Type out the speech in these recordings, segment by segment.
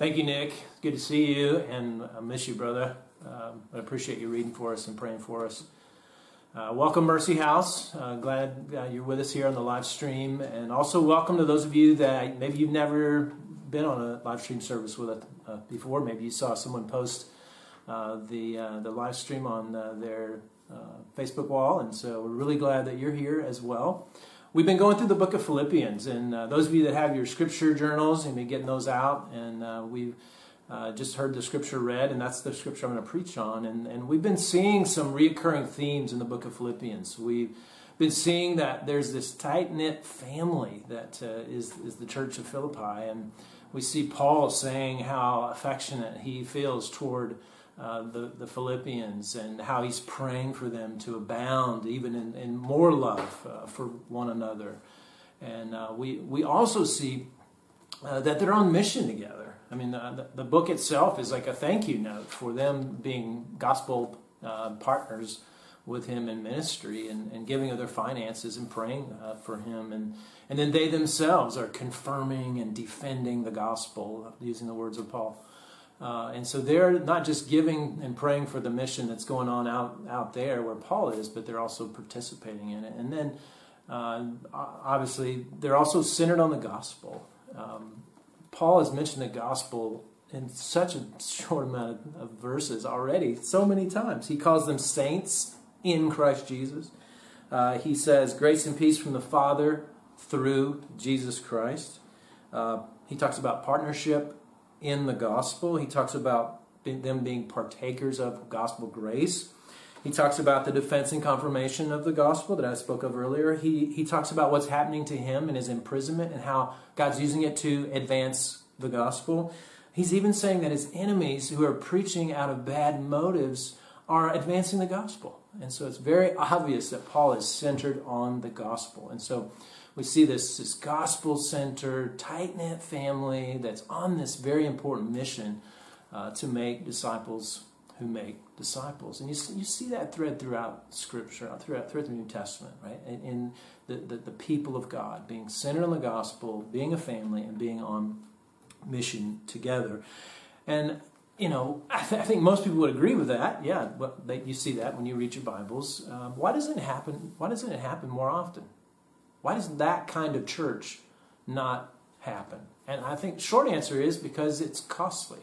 Thank you, Nick. Good to see you, and I miss you, brother. Um, I appreciate you reading for us and praying for us. Uh, welcome, Mercy House. Uh, glad uh, you're with us here on the live stream, and also welcome to those of you that maybe you've never been on a live stream service with us uh, before. Maybe you saw someone post uh, the uh, the live stream on their Facebook wall, and so we're really glad that you're here as well. We've been going through the book of Philippians, and uh, those of you that have your scripture journals, you've been getting those out, and uh, we've uh, just heard the scripture read, and that's the scripture I'm going to preach on. And, and we've been seeing some reoccurring themes in the book of Philippians. We've been seeing that there's this tight knit family that uh, is is the church of Philippi, and we see Paul saying how affectionate he feels toward uh, the, the Philippians and how he's praying for them to abound even in, in more love uh, for one another. And uh, we, we also see uh, that they're on mission together. I mean, the, the, book itself is like a thank you note for them being gospel uh, partners with him in ministry and, and giving of their finances and praying for him. And, and then they themselves are confirming and defending the gospel, using the words of Paul. Uh, and so they're not just giving and praying for the mission that's going on out, out there where Paul is, but they're also participating in it. And then, uh, obviously, they're also centered on the gospel. Um, Paul has mentioned the gospel in such a short amount of verses already, so many times. He calls them saints in Christ Jesus. Uh, he says, Grace and peace from the Father through Jesus Christ. Uh, he talks about partnership in the gospel. He talks about them being partakers of gospel grace. He talks about the defense and confirmation of the gospel that I spoke of earlier. He, he talks about what's happening to him in his imprisonment and how God's using it to advance the gospel. He's even saying that his enemies who are preaching out of bad motives are advancing the gospel. And so it's very obvious that Paul is centered on the gospel. And so we see this, this gospel centered, tight knit family that's on this very important mission uh, to make disciples who make disciples. And you, you see that thread throughout Scripture, throughout, throughout the New Testament, right? In, in the, the, the, people of God being centered on the gospel, being a family, and being on mission together. And, you know, I, th- I think most people would agree with that. Yeah, they, you see that when you read your Bibles. Um, why doesn't it happen? Why doesn't it happen more often? Why does that kind of church not happen? And I think short answer is because it's costly.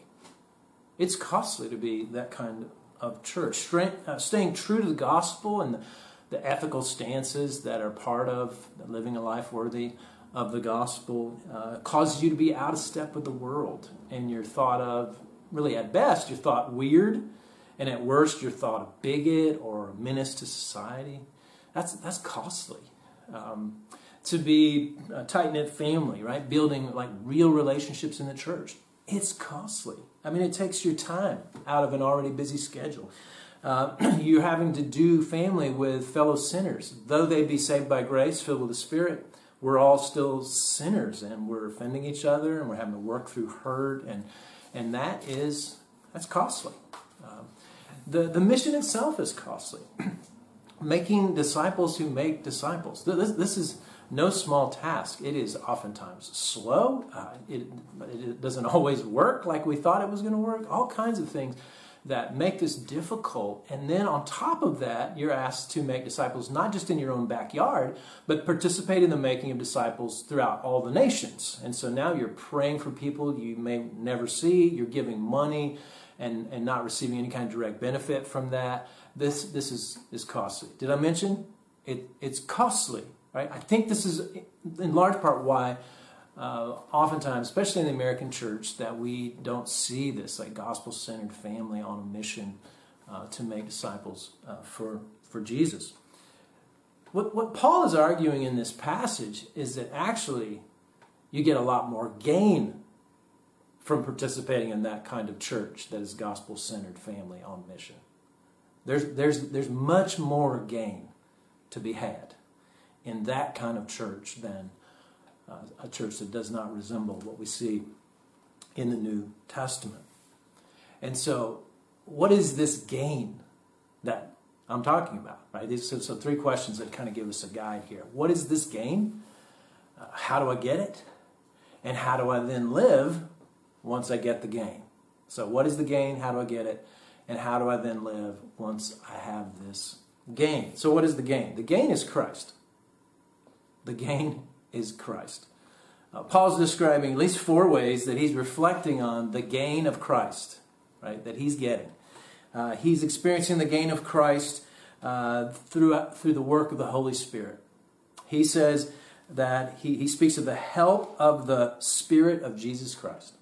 It's costly to be that kind of church. Uh, staying true to the gospel and the ethical stances that are part of living a life worthy of the gospel uh, causes you to be out of step with the world. And you're thought of, really at best, you're thought weird. And at worst, you're thought a bigot or a menace to society. That's, that's costly um, to be a tight knit family, right? Building like real relationships in the church. It's costly. I mean, it takes your time out of an already busy schedule. Uh, you're having to do family with fellow sinners. Though they be saved by grace, filled with the Spirit, we're all still sinners and we're offending each other and we're having to work through hurt and and that is that's costly. Um, the the mission itself is costly. making disciples who make disciples. This, this is no small task. It is oftentimes slow. Uh, it, it doesn't always work like we thought it was going to work. All kinds of things that make this difficult. And then on top of that, you're asked to make disciples not just in your own backyard, but participate in the making of disciples throughout all the nations. And so now you're praying for people you may never see, you're giving money and, and not receiving any kind of direct benefit from that this this is is costly. Did I mention it? It's costly, right? I think this is in large part why. Uh, oftentimes, especially in the American church, that we don't see this like gospel-centered family on a mission uh, to make disciples uh, for for Jesus. What what Paul is arguing in this passage is that actually you get a lot more gain from participating in that kind of church that is gospel-centered family on mission. There's, there's, there's much more gain to be had in that kind of church than uh, a church that does not resemble what we see in the New Testament. And so, what is this gain that I'm talking about? Right. These, so, so three questions that kind of give us a guide here. What is this gain? Uh, how do I get it? And how do I then live once I get the gain. So, what is the gain? How do I get it? And how do I then live once I have this gain? So, what is the gain? The gain is Christ. The gain is Christ. Uh, Paul's describing at least four ways that he's reflecting on the gain of Christ, right? That he's getting. Uh, he's experiencing the gain of Christ uh, through, through the work of the Holy Spirit. He says that he, he speaks of the help of the Spirit of Jesus Christ.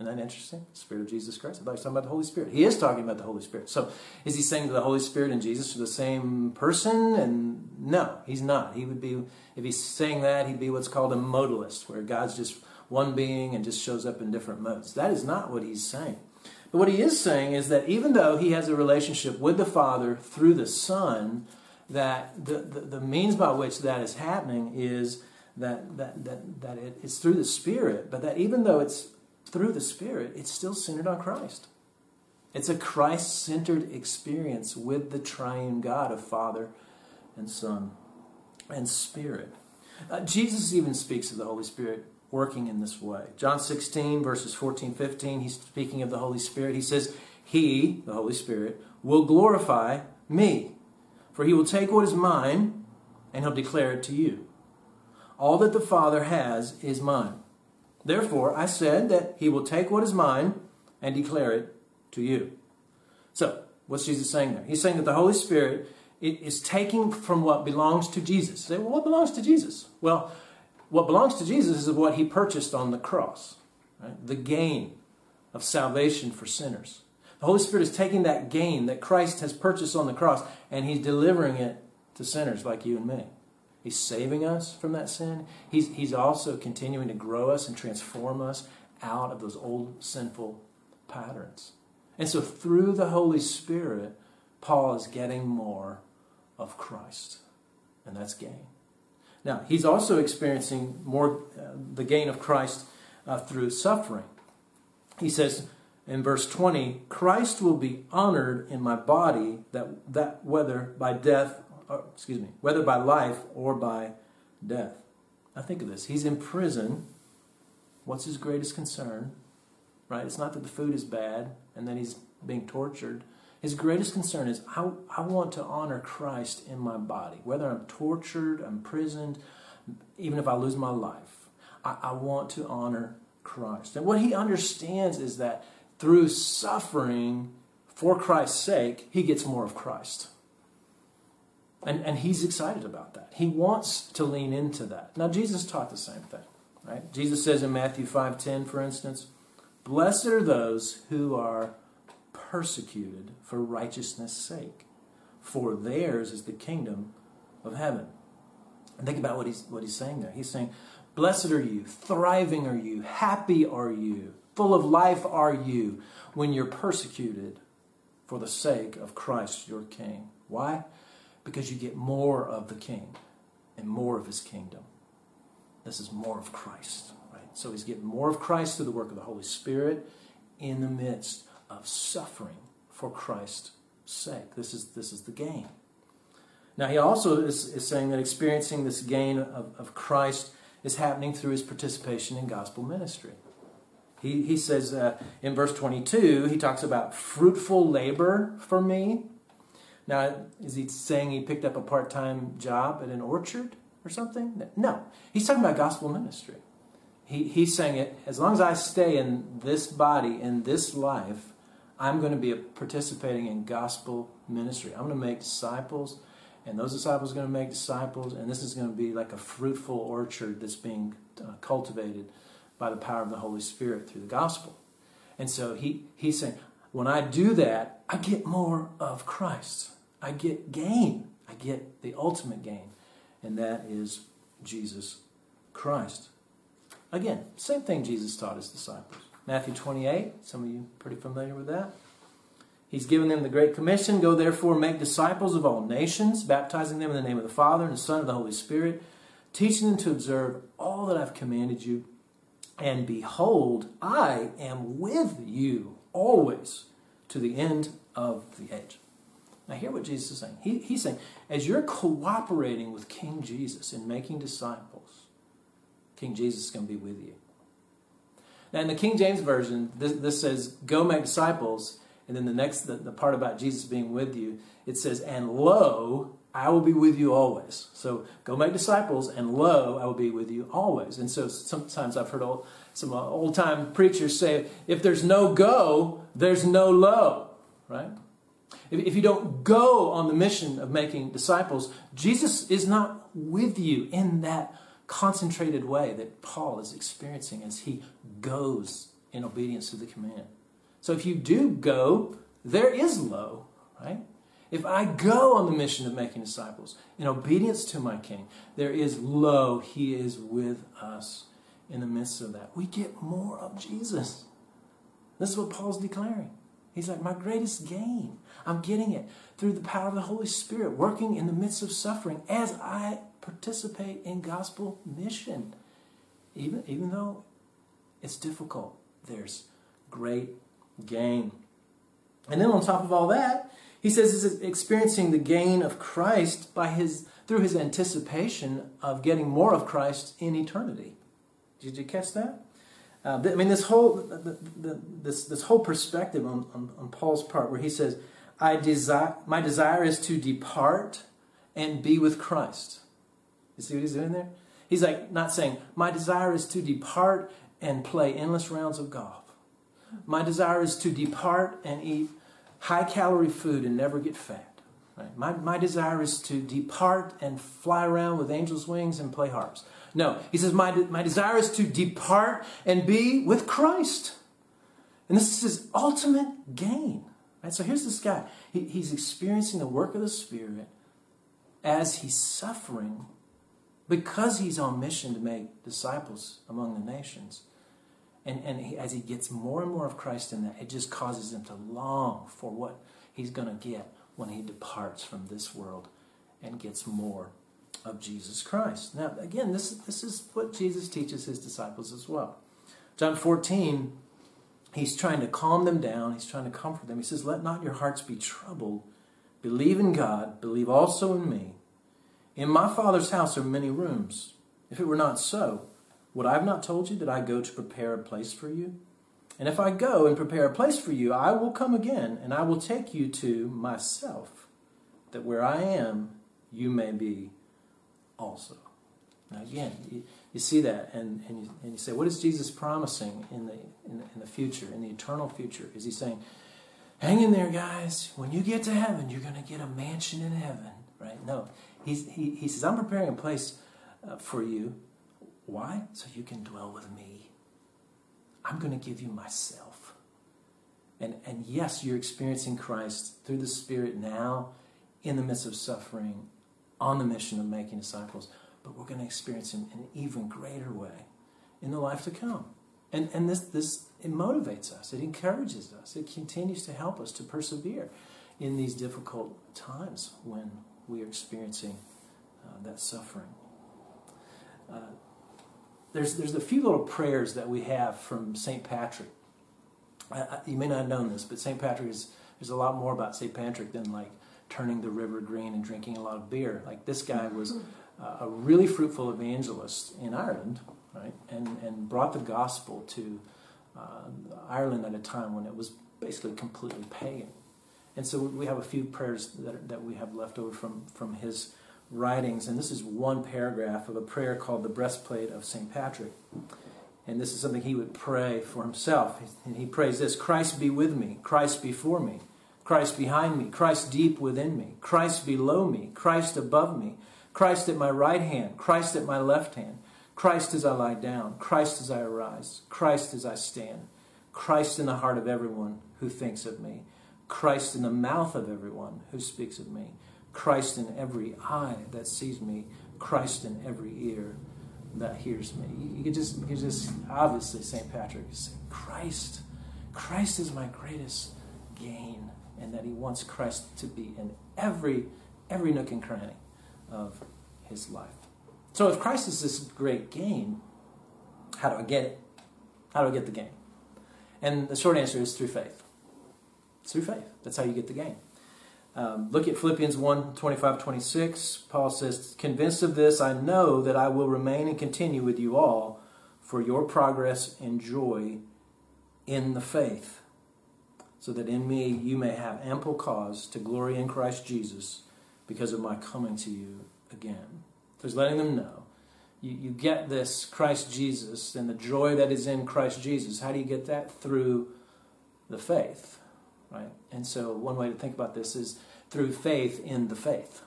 Isn't that interesting? Spirit of Jesus Christ. I thought he talking about the Holy Spirit. He is talking about the Holy Spirit. So is he saying that the Holy Spirit and Jesus are the same person? And no, he's not. He would be, if he's saying that, he'd be what's called a modalist, where God's just one being and just shows up in different modes. That is not what he's saying. But what he is saying is that even though he has a relationship with the Father through the Son, that the, the, the means by which that is happening is that, that, that, that it, it's through the Spirit, but that even though it's through the Spirit, it's still centered on Christ. It's a Christ centered experience with the triune God of Father and Son and Spirit. Uh, Jesus even speaks of the Holy Spirit working in this way. John 16, verses 14, 15, he's speaking of the Holy Spirit. He says, He, the Holy Spirit, will glorify me, for he will take what is mine and he'll declare it to you. All that the Father has is mine. Therefore, I said that he will take what is mine and declare it to you. So, what's Jesus saying there? He's saying that the Holy Spirit is taking from what belongs to Jesus. Say, well, what belongs to Jesus? Well, what belongs to Jesus is what he purchased on the cross, right? the gain of salvation for sinners. The Holy Spirit is taking that gain that Christ has purchased on the cross and he's delivering it to sinners like you and me. He's saving us from that sin. He's, he's also continuing to grow us and transform us out of those old sinful patterns. And so through the Holy Spirit, Paul is getting more of Christ. And that's gain. Now, he's also experiencing more uh, the gain of Christ uh, through suffering. He says in verse 20, Christ will be honored in my body that, that whether by death or, excuse me, whether by life or by death. Now think of this. He's in prison. What's his greatest concern? Right? It's not that the food is bad and that he's being tortured. His greatest concern is I, I want to honor Christ in my body. Whether I'm tortured, imprisoned, even if I lose my life, I, I want to honor Christ. And what he understands is that through suffering for Christ's sake, he gets more of Christ. And, and he's excited about that. He wants to lean into that. Now, Jesus taught the same thing. Right? Jesus says in Matthew 5.10, for instance, Blessed are those who are persecuted for righteousness' sake, for theirs is the kingdom of heaven. And think about what he's, what he's saying there. He's saying, Blessed are you, thriving are you, happy are you, full of life are you when you're persecuted for the sake of Christ your King. Why? Because you get more of the king and more of his kingdom. This is more of Christ, right? So he's getting more of Christ through the work of the Holy Spirit in the midst of suffering for Christ's sake. This is, this is the gain. Now, he also is, is saying that experiencing this gain of, of Christ is happening through his participation in gospel ministry. He, he says uh, in verse 22, he talks about fruitful labor for me now, is he saying he picked up a part time job at an orchard or something? No. He's talking about gospel ministry. He, he's saying it as long as I stay in this body, in this life, I'm going to be participating in gospel ministry. I'm going to make disciples, and those disciples are going to make disciples, and this is going to be like a fruitful orchard that's being uh, cultivated by the power of the Holy Spirit through the gospel. And so he, he's saying, when I do that, I get more of Christ. I get gain. I get the ultimate gain, and that is Jesus Christ. Again, same thing Jesus taught his disciples. Matthew 28, some of you pretty familiar with that. He's given them the Great Commission Go therefore, make disciples of all nations, baptizing them in the name of the Father and the Son and the Holy Spirit, teaching them to observe all that I've commanded you. And behold, I am with you always to the end of the age. Now, hear what Jesus is saying. He, he's saying, as you're cooperating with King Jesus in making disciples, King Jesus is going to be with you. Now, in the King James Version, this, this says, Go make disciples. And then the next, the, the part about Jesus being with you, it says, And lo, I will be with you always. So go make disciples, and lo, I will be with you always. And so sometimes I've heard old, some old time preachers say, if there's no go, there's no lo, right? If, you don't go on the mission of making disciples, Jesus is not with you in that concentrated way that Paul is experiencing as he goes in obedience to the command. So if you do go, there is lo, right? If I go on the mission of making disciples in obedience to my King, there is lo, he is with us in the midst of that. We get more of Jesus. This is what Paul's declaring. He's like, my greatest gain. I'm getting it through the power of the Holy Spirit, working in the midst of suffering as I participate in gospel mission. Even, even though it's difficult, there's great gain. And then on top of all that, he says he's experiencing the gain of Christ by his through his anticipation of getting more of Christ in eternity. Did you catch that? Uh, I mean, this whole this this whole perspective on, on, on Paul's part, where he says, "I desire my desire is to depart and be with Christ." You see what he's doing there? He's like not saying, "My desire is to depart and play endless rounds of golf." My desire is to depart and eat high calorie food and never get fat. Right? My, my desire is to depart and fly around with angels' wings and play harps. No, he says, my, my desire is to depart and be with Christ. And this is his ultimate gain. Right? So here's this guy. He, he's experiencing the work of the Spirit as he's suffering because he's on mission to make disciples among the nations. And, and he, as he gets more and more of Christ in that, it just causes him to long for what he's going to get when he departs from this world and gets more of Jesus Christ. Now, again, this, this is what Jesus teaches his disciples as well. John 14, he's trying to calm them down, he's trying to comfort them. He says, Let not your hearts be troubled. Believe in God, believe also in me. In my Father's house are many rooms. If it were not so, would I have not told you that I go to prepare a place for you? And if I go and prepare a place for you, I will come again, and I will take you to myself, that where I am, you may be also. Now, again, you, you see that, and, and, you, and you say, what is Jesus promising in the, in the, in the future, in the eternal future? Is he saying, hang in there, guys. When you get to heaven, you're going to get a mansion in heaven, right? No. He's, he, he says, I'm preparing a place uh, for you why? So you can dwell with me. I'm going to give you myself. And, and yes, you're experiencing Christ through the Spirit now in the midst of suffering on the mission of making disciples, but we're going to experience Him in an even greater way in the life to come. And, and this, this it motivates us, it encourages us, it continues to help us to persevere in these difficult times when we are experiencing uh, that suffering. Uh, there's, there's a few little prayers that we have from St. Patrick. you may not have known this, but St. Patrick is, there's a lot more about St. Patrick than like turning the river green and drinking a lot of beer. Like this guy was uh, a really fruitful evangelist in Ireland, right? And, and brought the gospel to uh, Ireland at a time when it was basically completely pagan. And so we have a few prayers that, that we have left over from, from his writings, and this is one paragraph of a prayer called the Breastplate of St. Patrick. And this is something he would pray for himself. And he prays this Christ be with me, Christ before me, Christ behind me, Christ deep within me, Christ below me, Christ above me, Christ at my right hand, Christ at my left hand, Christ as I lie down, Christ as I arise, Christ as I stand, Christ in the heart of everyone who thinks of me, Christ in the mouth of everyone who speaks of me. Christ in every eye that sees me, Christ in every ear that hears me. You could just, you just obviously St. Patrick is saying, Christ, Christ is my greatest gain, and that he wants Christ to be in every every nook and cranny of his life. So if Christ is this great gain, how do I get it? How do I get the gain? And the short answer is through faith. It's through faith. That's how you get the gain. Um, look at Philippians 1 25 26. Paul says, Convinced of this, I know that I will remain and continue with you all for your progress and joy in the faith, so that in me you may have ample cause to glory in Christ Jesus because of my coming to you again. So he's letting them know. You, you get this Christ Jesus and the joy that is in Christ Jesus. How do you get that? Through the faith, right? And so one way to think about this is through faith in the faith.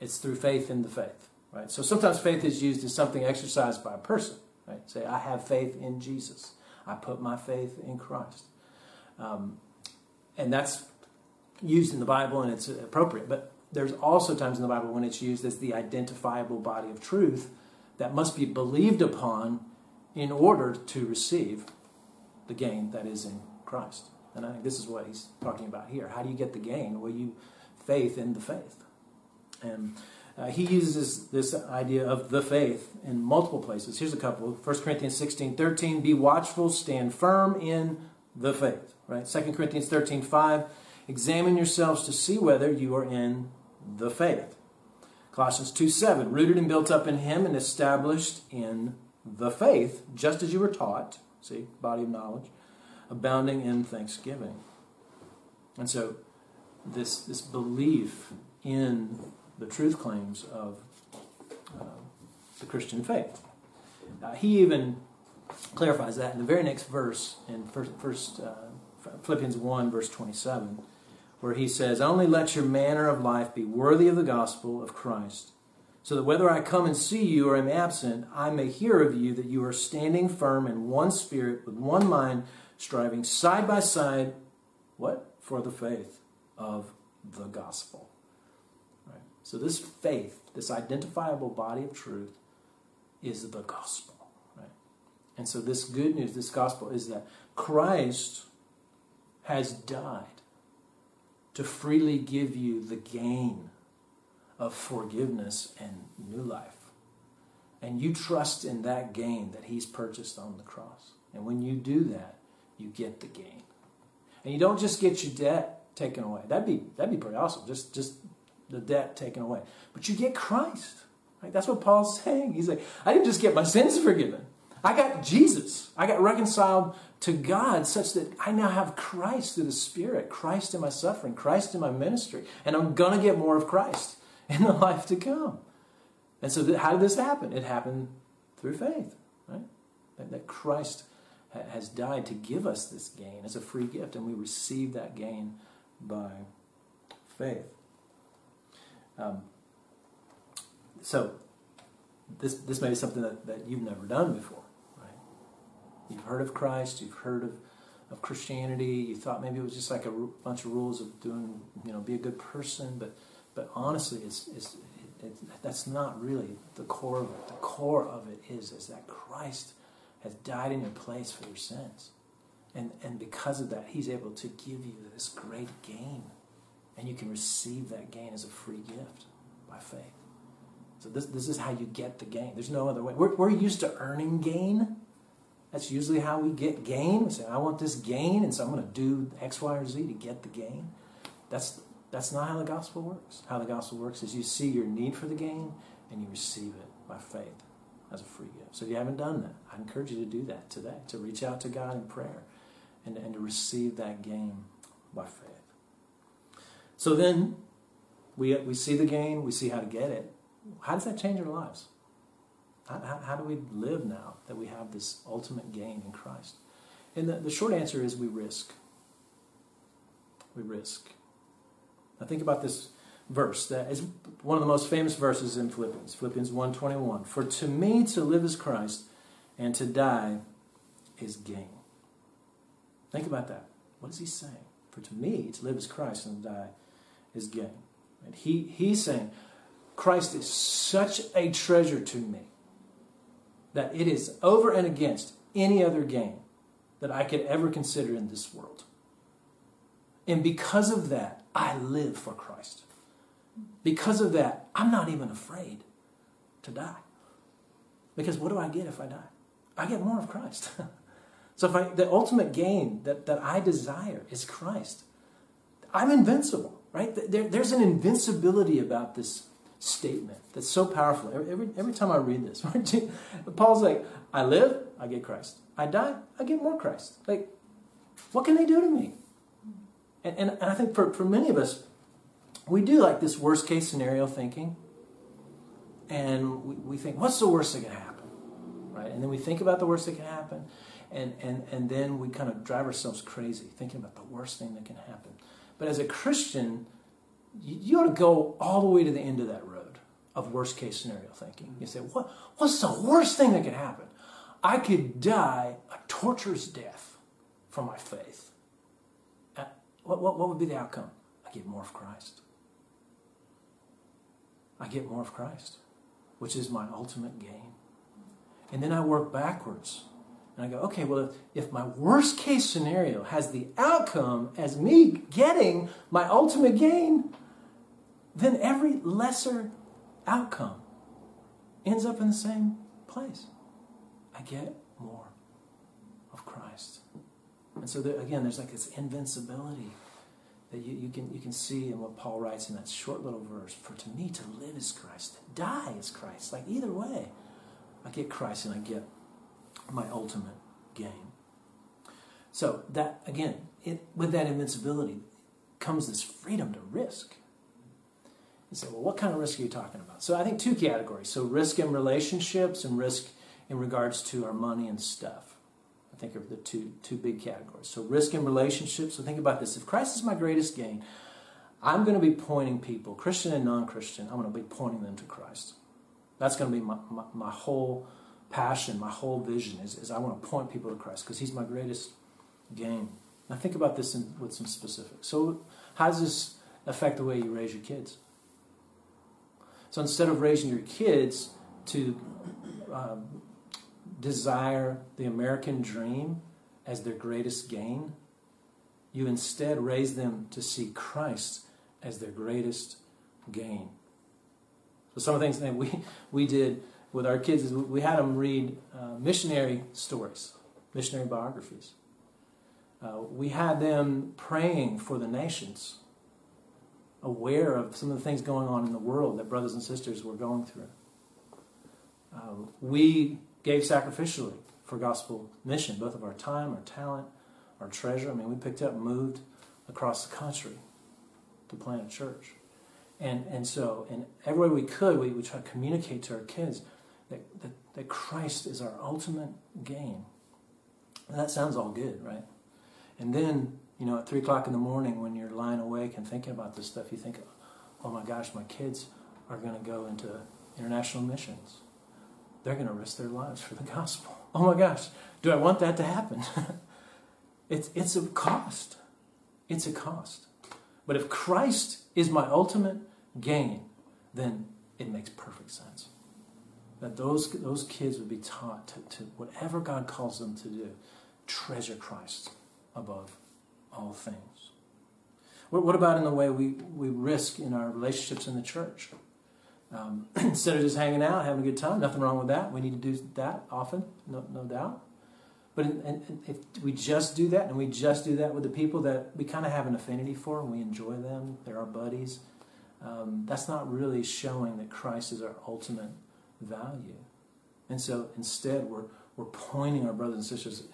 It's through faith in the faith, right? So sometimes faith is used as something exercised by a person, right? Say, I have faith in Jesus. I put my faith in Christ. Um, and that's used in the Bible and it's appropriate. But there's also times in the Bible when it's used as the identifiable body of truth that must be believed upon in order to receive the gain that is in Christ. And I think this is what he's talking about here. How do you get the gain? Well, you faith in the faith. And uh, he uses this idea of the faith in multiple places. Here's a couple. 1 Corinthians 16, 13, be watchful, stand firm in the faith. Right? 2 Corinthians 13, 5, examine yourselves to see whether you are in the faith. Colossians 2, 7, rooted and built up in him and established in the faith, just as you were taught. See, body of knowledge, abounding in thanksgiving. And so this, this belief in the truth claims of uh, the Christian faith. Uh, he even clarifies that in the very next verse in first, first uh, Philippians 1, verse 27, where he says, Only let your manner of life be worthy of the gospel of Christ, so that whether I come and see you or am absent, I may hear of you that you are standing firm in one spirit, with one mind, striving side by side, what? For the faith of the gospel. Right? So, this faith, this identifiable body of truth, is the gospel. Right? And so, this good news, this gospel, is that Christ has died to freely give you the gain of forgiveness and new life. And you trust in that gain that He's purchased on the cross. And when you do that, you get the gain. And you don't just get your debt taken away. That'd be that'd be pretty awesome. Just just the debt taken away. But you get Christ. Right? That's what Paul's saying. He's like, I didn't just get my sins forgiven. I got Jesus. I got reconciled to God such that I now have Christ through the Spirit, Christ in my suffering, Christ in my ministry. And I'm going to get more of Christ in the life to come. And so, how did this happen? It happened through faith, right? That, Christ has died to give us this gain as a free gift, and we receive that gain by faith. Um, so this this may be something that, that you've never done before? You've heard of Christ, you've heard of, of Christianity, you thought maybe it was just like a bunch of rules of doing, you know, be a good person, but but honestly, it's, it's it, it, that's not really the core of it. The core of it is is that Christ has died in your place for your sins. And, and because of that, he's able to give you this great gain and you can receive that gain as a free gift by faith. So this, this is how you get the gain. There's no other way. We're, we're used to earning gain. That's usually how we get gain. We say, I want this gain, and so I'm going to do X, Y, or Z to get the gain. That's, that's not how the gospel works. How the gospel works is you see your need for the gain, and you receive it by faith as a free gift. So if you haven't done that, I encourage you to do that today, to reach out to God in prayer and, and to receive that gain by faith. So then we, we see the gain, we see how to get it. How does that change our lives? How, how, do we live now that we have this ultimate gain in Christ? And the, the short answer is we risk. We risk. Now think about this verse that is one of the most famous verses in Philippians, Philippians 1.21. For to me to live is Christ, and to die is gain. Think about that. What is he saying? For to me to live is Christ, and to die is gain. And he, he's saying, Christ is such a treasure to me that it is over and against any other gain that I could ever consider in this world. And because of that, I live for Christ. Because of that, I'm not even afraid to die. Because what do I get if I die? I get more of Christ. so if I, the ultimate gain that, that I desire is Christ, I'm invincible right? There, there's an invincibility about this, statement that's so powerful. Every, every, every time I read this, Paul's like, I live, I get Christ. I die, I get more Christ. Like, what can they do to me? And, and, and I think for, for many of us, we do like this worst case scenario thinking. And we, we think, what's the worst that can happen? Right? And then we think about the worst that can happen. And, and, and then we kind of drive ourselves crazy thinking about the worst thing that can happen. But as a Christian, you, you ought to go all the way to the end of that road of worst case scenario thinking. You say, what, what's the worst thing that could happen? I could die a torturous death for my faith. Uh, what, what, what would be the outcome? I get more of Christ. I get more of Christ, which is my ultimate gain. And then I work backwards. And I go, okay, well, if, if my worst case scenario has the outcome as me getting my ultimate gain, then every lesser outcome ends up in the same place. I get more of Christ. And so, there, again, there's like this invincibility that you, you, can, you can see in what Paul writes in that short little verse. For to me, to live is Christ, to die is Christ. Like either way, I get Christ and I get my ultimate gain. So, that, again, it, with that invincibility comes this freedom to risk. You say, well, what kind of risk are you talking about? So, I think two categories. So, risk in relationships and risk in regards to our money and stuff. I think are the two, two big categories. So, risk in relationships. So, think about this. If Christ is my greatest gain, I'm going to be pointing people, Christian and non Christian, I'm going to be pointing them to Christ. That's going to be my, my, my whole passion, my whole vision is, is I want to point people to Christ because He's my greatest gain. Now, think about this in, with some specifics. So, how does this affect the way you raise your kids? So, instead of raising your kids to um, desire the American dream as their greatest gain, you instead raise them to see Christ as their greatest gain. So some of the things that we, we did with our kids is we had them read uh, missionary stories, missionary biographies. Uh, we had them praying for the nations, aware of some of the things going on in the world that brothers and sisters were going through. Uh, we gave sacrificially for gospel mission, both of our time, our talent, our treasure. I mean, we picked up and moved across the country to plant a church. And, and so, in every way we could, we would try to communicate to our kids that, that, that Christ is our ultimate gain. And that sounds all good, right? And then, you know, at 3 o'clock in the morning when you're lying awake and thinking about this stuff, you think, oh my gosh, my kids are going to go into international missions they're going to risk their lives for the gospel. Oh my gosh, do I want that to happen? it's, it's a cost. It's a cost. But if Christ is my ultimate gain, then it makes perfect sense. That those, those kids would be taught to, to whatever God calls them to do, treasure Christ above all things. What, what about in the way we, we risk in our relationships in the church? Um, instead of just hanging out, having a good time, nothing wrong with that. We need to do that often, no, no doubt. But in, in, if we just do that, and we just do that with the people that we kind of have an affinity for, and we enjoy them, they're our buddies, um, that's not really showing that Christ is our ultimate value. And so instead, we're, we're pointing our brothers and sisters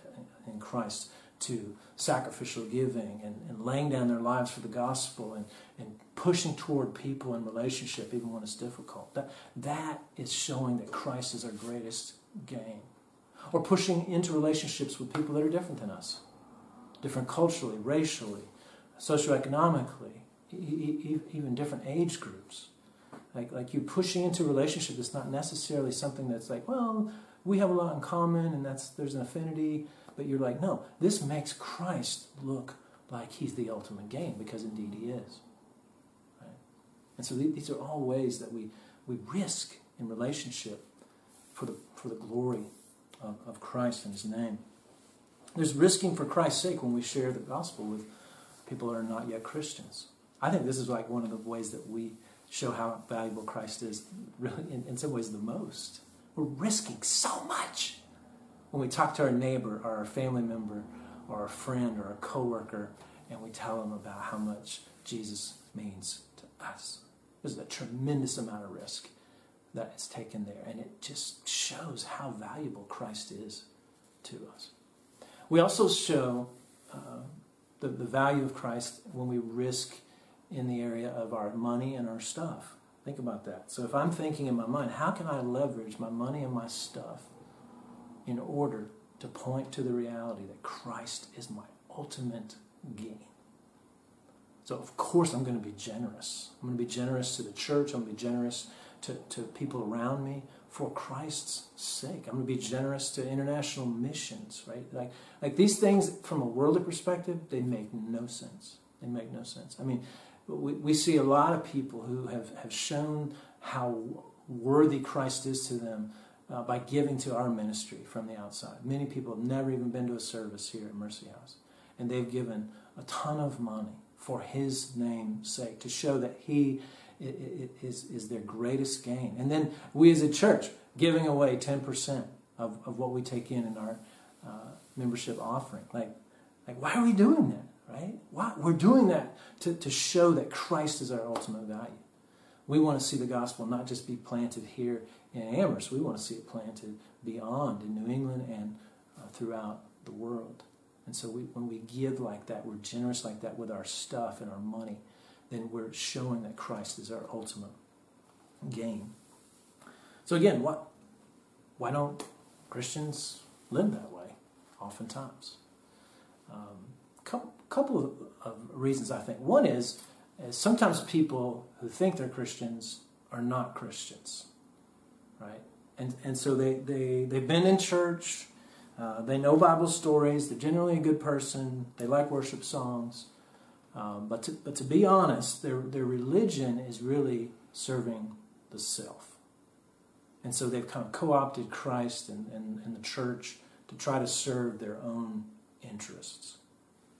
in Christ to sacrificial giving and, and laying down their lives for the gospel and, and pushing toward people in relationship even when it's difficult. That, that is showing that Christ is our greatest gain. Or pushing into relationships with people that are different than us, different culturally, racially, socioeconomically, e- even different age groups. Like, like you pushing into a relationship that's not necessarily something that's like, well, we have a lot in common and that's there's an affinity but you're like, no, this makes Christ look like he's the ultimate gain because indeed he is. Right? And so these are all ways that we, we risk in relationship for the, for the glory of, of Christ and his name. There's risking for Christ's sake when we share the gospel with people that are not yet Christians. I think this is like one of the ways that we show how valuable Christ is, really, in, in some ways, the most. We're risking so much when we talk to our neighbor or our family member or a friend or a coworker and we tell them about how much Jesus means to us. There's a tremendous amount of risk that is taken there, and it just shows how valuable Christ is to us. We also show uh, the, the value of Christ when we risk in the area of our money and our stuff. Think about that. So if I'm thinking in my mind, how can I leverage my money and my stuff in order to point to the reality that Christ is my ultimate gain? So of course I'm going to be generous. I'm going to be generous to the church. I'm going to be generous to, to people around me for Christ's sake. I'm going to be generous to international missions, right? Like, like these things from a worldly perspective, they make no sense. They make no sense. I mean, we, we see a lot of people who have, have shown how worthy Christ is to them uh, by giving to our ministry from the outside. Many people have never even been to a service here at Mercy House, and they've given a ton of money for His name's sake to show that He is, is their greatest gain. And then we as a church giving away 10% of, of what we take in in our uh, membership offering. Like, like, why are we doing that? Right? Why? We're doing that to, to show that Christ is our ultimate value. We want to see the gospel not just be planted here in Amherst, we want to see it planted beyond in New England and uh, throughout the world. And so we, when we give like that, we're generous like that with our stuff and our money, then we're showing that Christ is our ultimate gain. So again, what, why don't Christians live that way oftentimes? Um, couple, of, reasons, I think. One is, is sometimes people who think they're Christians are not Christians, right? And, and so they, they, they've been in church, uh, they know Bible stories, they're generally a good person, they like worship songs. Um, but, to, but to be honest, their, their religion is really serving the self. And so they've kind of co opted Christ and, and, and the church to try to serve their own interests.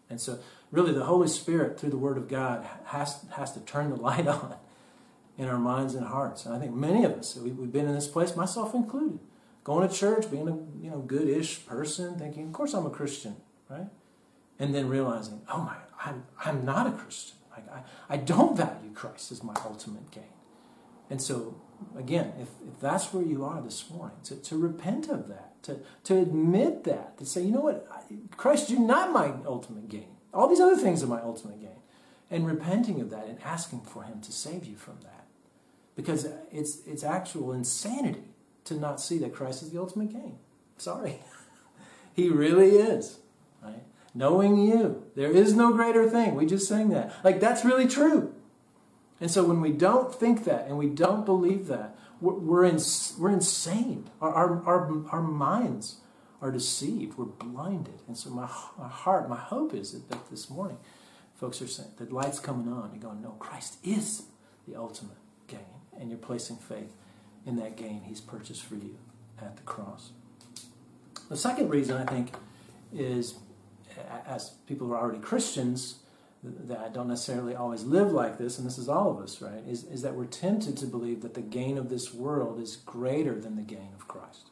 And so, really, the Holy Spirit, through the Word of God, has, has to turn the light on in our minds and hearts. And I think many of us, we, have been in this place, myself included, going to church, being a you know good-ish person, thinking, of course I'm a Christian, right? And then realizing, oh my, I'm, I'm not a Christian. Like, I, I don't value Christ as my ultimate gain. And so, again, if, if that's where you are this morning, to, to repent of that, to, to admit that, to say, you know what, Christ, you're not my ultimate gain. All these other things are my ultimate gain. And repenting of that and asking for Him to save you from that. Because it's, it's actual insanity to not see that Christ is the ultimate gain. Sorry. he really is. Right? Knowing you. There is no greater thing. We just sang that. Like, that's really true. And so when we don't think that and we don't believe that, we're, we're, in, we're insane. Our, our, our, our minds are deceived. We're blinded. And so my, my heart, my hope is that, that this morning, folks are saying, the light's coming on. You're going, no, Christ is the ultimate gain. And you're placing faith in that gain he's purchased for you at the cross. The second reason, I think, is as people who are already Christians, that I don't necessarily always live like this, and this is all of us, right, is, is that we're tempted to believe that the gain of this world is greater than the gain of Christ.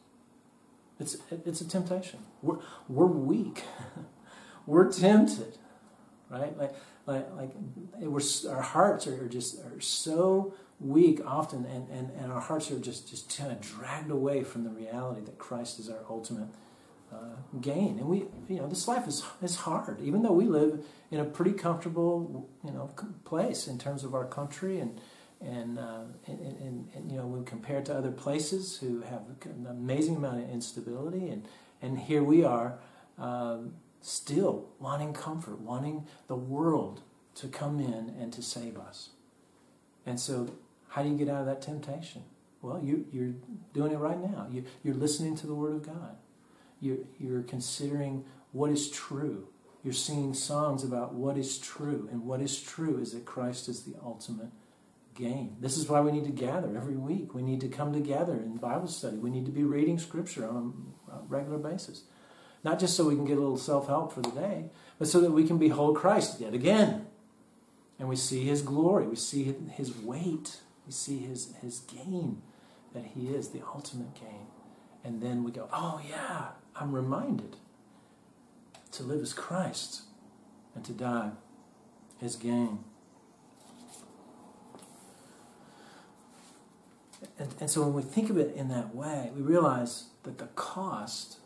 It's, it's a temptation. We're, we're weak. we're tempted, right? Like, like, like we're, our hearts are just are so weak often, and, and, and our hearts are just, just kind of dragged away from the reality that Christ is our ultimate uh, gain. And we, you know, this life is, is hard, even though we live in a pretty comfortable, you know, place in terms of our country and, and, uh, and, and, and, you know, when compared to other places who have an amazing amount of instability, and, and here we are um, still wanting comfort, wanting the world to come in and to save us. And so, how do you get out of that temptation? Well, you, you're doing it right now. You, you're listening to the Word of God. You're, you're considering what is true. You're singing songs about what is true. And what is true is that Christ is the ultimate gain. This is why we need to gather every week. We need to come together in Bible study. We need to be reading Scripture on a regular basis. Not just so we can get a little self help for the day, but so that we can behold Christ yet again. And we see his glory, we see his weight, we see his, his gain, that he is the ultimate gain. And then we go, oh, yeah, I'm reminded to live as Christ and to die as gain. And, and so when we think of it in that way, we realize that the cost,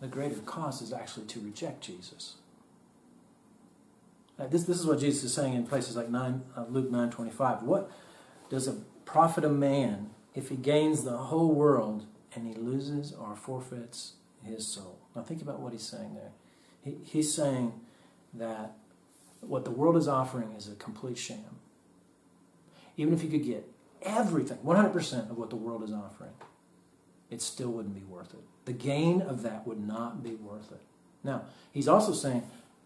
the greater cost, is actually to reject Jesus. Uh, this, this is what Jesus is saying in places like 9, uh, Luke 9.25. What does a profit a man if he gains the whole world and he loses or forfeits his soul? Now think about what he's saying there. He, he's saying that what the world is offering is a complete sham. Even if you could get everything, 100% of what the world is offering, it still wouldn't be worth it. The gain of that would not be worth it. Now, he's also saying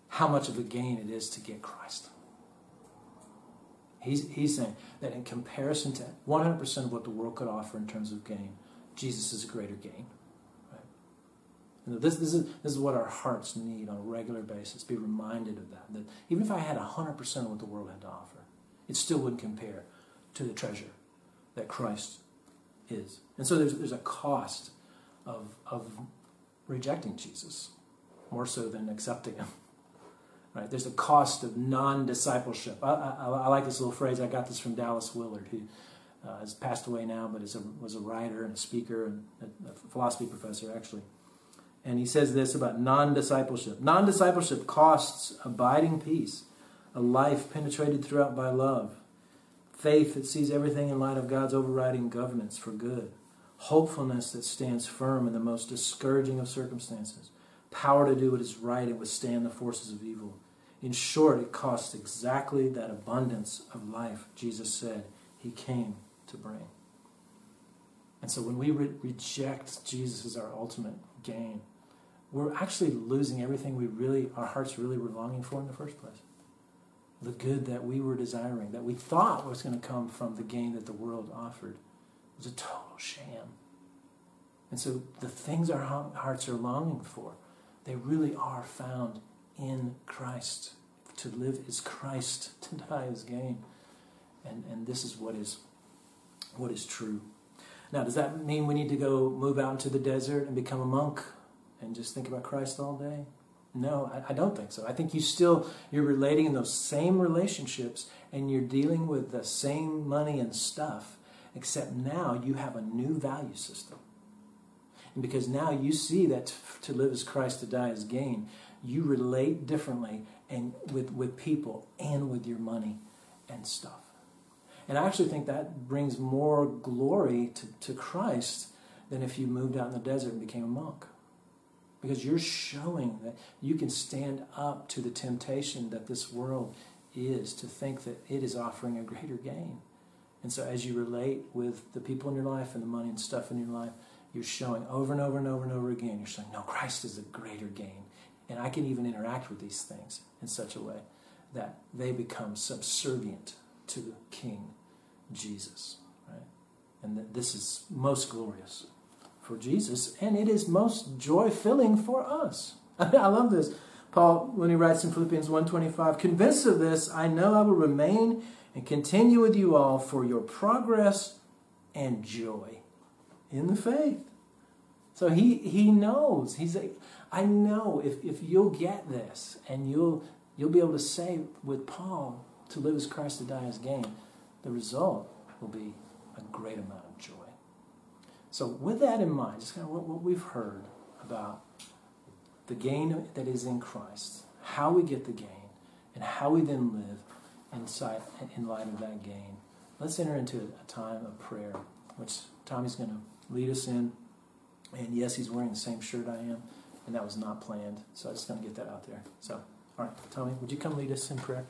how much of a gain it is to get Christ. He's, he's saying that in comparison to 100% of what the world could offer in terms of gain, Jesus is a greater gain. And this, this, is, this is what our hearts need on a regular basis. Be reminded of that. That even if I had 100% of what the world had to offer, it still wouldn't compare to the treasure that Christ is. And so there's, there's a cost of, of rejecting Jesus more so than accepting him. Right? There's a cost of non-discipleship. I, I, I, like this little phrase. I got this from Dallas Willard, who uh, has passed away now, but is a, was a writer and a speaker and a, a philosophy professor, actually. And he says this about non-discipleship. Non-discipleship costs abiding peace, a life penetrated throughout by love, faith that sees everything in light of God's overriding governance for good, hopefulness that stands firm in the most discouraging of circumstances, power to do what is right and withstand the forces of evil. In short, it costs exactly that abundance of life Jesus said he came to bring. And so when we re- reject Jesus as our ultimate gain, we're actually losing everything we really, our hearts really were longing for in the first place the good that we were desiring, that we thought was going to come from the gain that the world offered, was a total sham. And so the things our hearts are longing for, they really are found in Christ. To live is Christ, to die is gain. And, and this is what is, what is true. Now, does that mean we need to go move out into the desert and become a monk and just think about Christ all day? No, I, I don't think so. I think you still you're relating in those same relationships and you're dealing with the same money and stuff, except now you have a new value system. And because now you see that to live as Christ, to die as gain, you relate differently and with, with people and with your money and stuff. And I actually think that brings more glory to, to Christ than if you moved out in the desert and became a monk because you're showing that you can stand up to the temptation that this world is to think that it is offering a greater gain. And so, as you relate with the people in your life and the money and stuff in your life, you're showing over and over and over and over again, you're showing, no, Christ is a greater gain. And I can even interact with these things in such a way that they become subservient to King Jesus. Right? And that this is most glorious for Jesus, and it is most joy filling for us. I love this. Paul, when he writes in Philippians 1.25, convinced of this, I know I will remain and continue with you all for your progress and joy in the faith. So he, he knows. He's like, I know if, if you'll get this and you'll, you'll be able to say with Paul, to live as Christ, to die as gain, the result will be a great amount. So, with that in mind, just kind of what, what we've heard about the gain that is in Christ, how we get the gain, and how we then live inside in light of that gain. Let's enter into a time of prayer, which Tommy's going to lead us in. And yes, he's wearing the same shirt I am, and that was not planned. So I'm just going to get that out there. So, all right, Tommy, would you come lead us in prayer?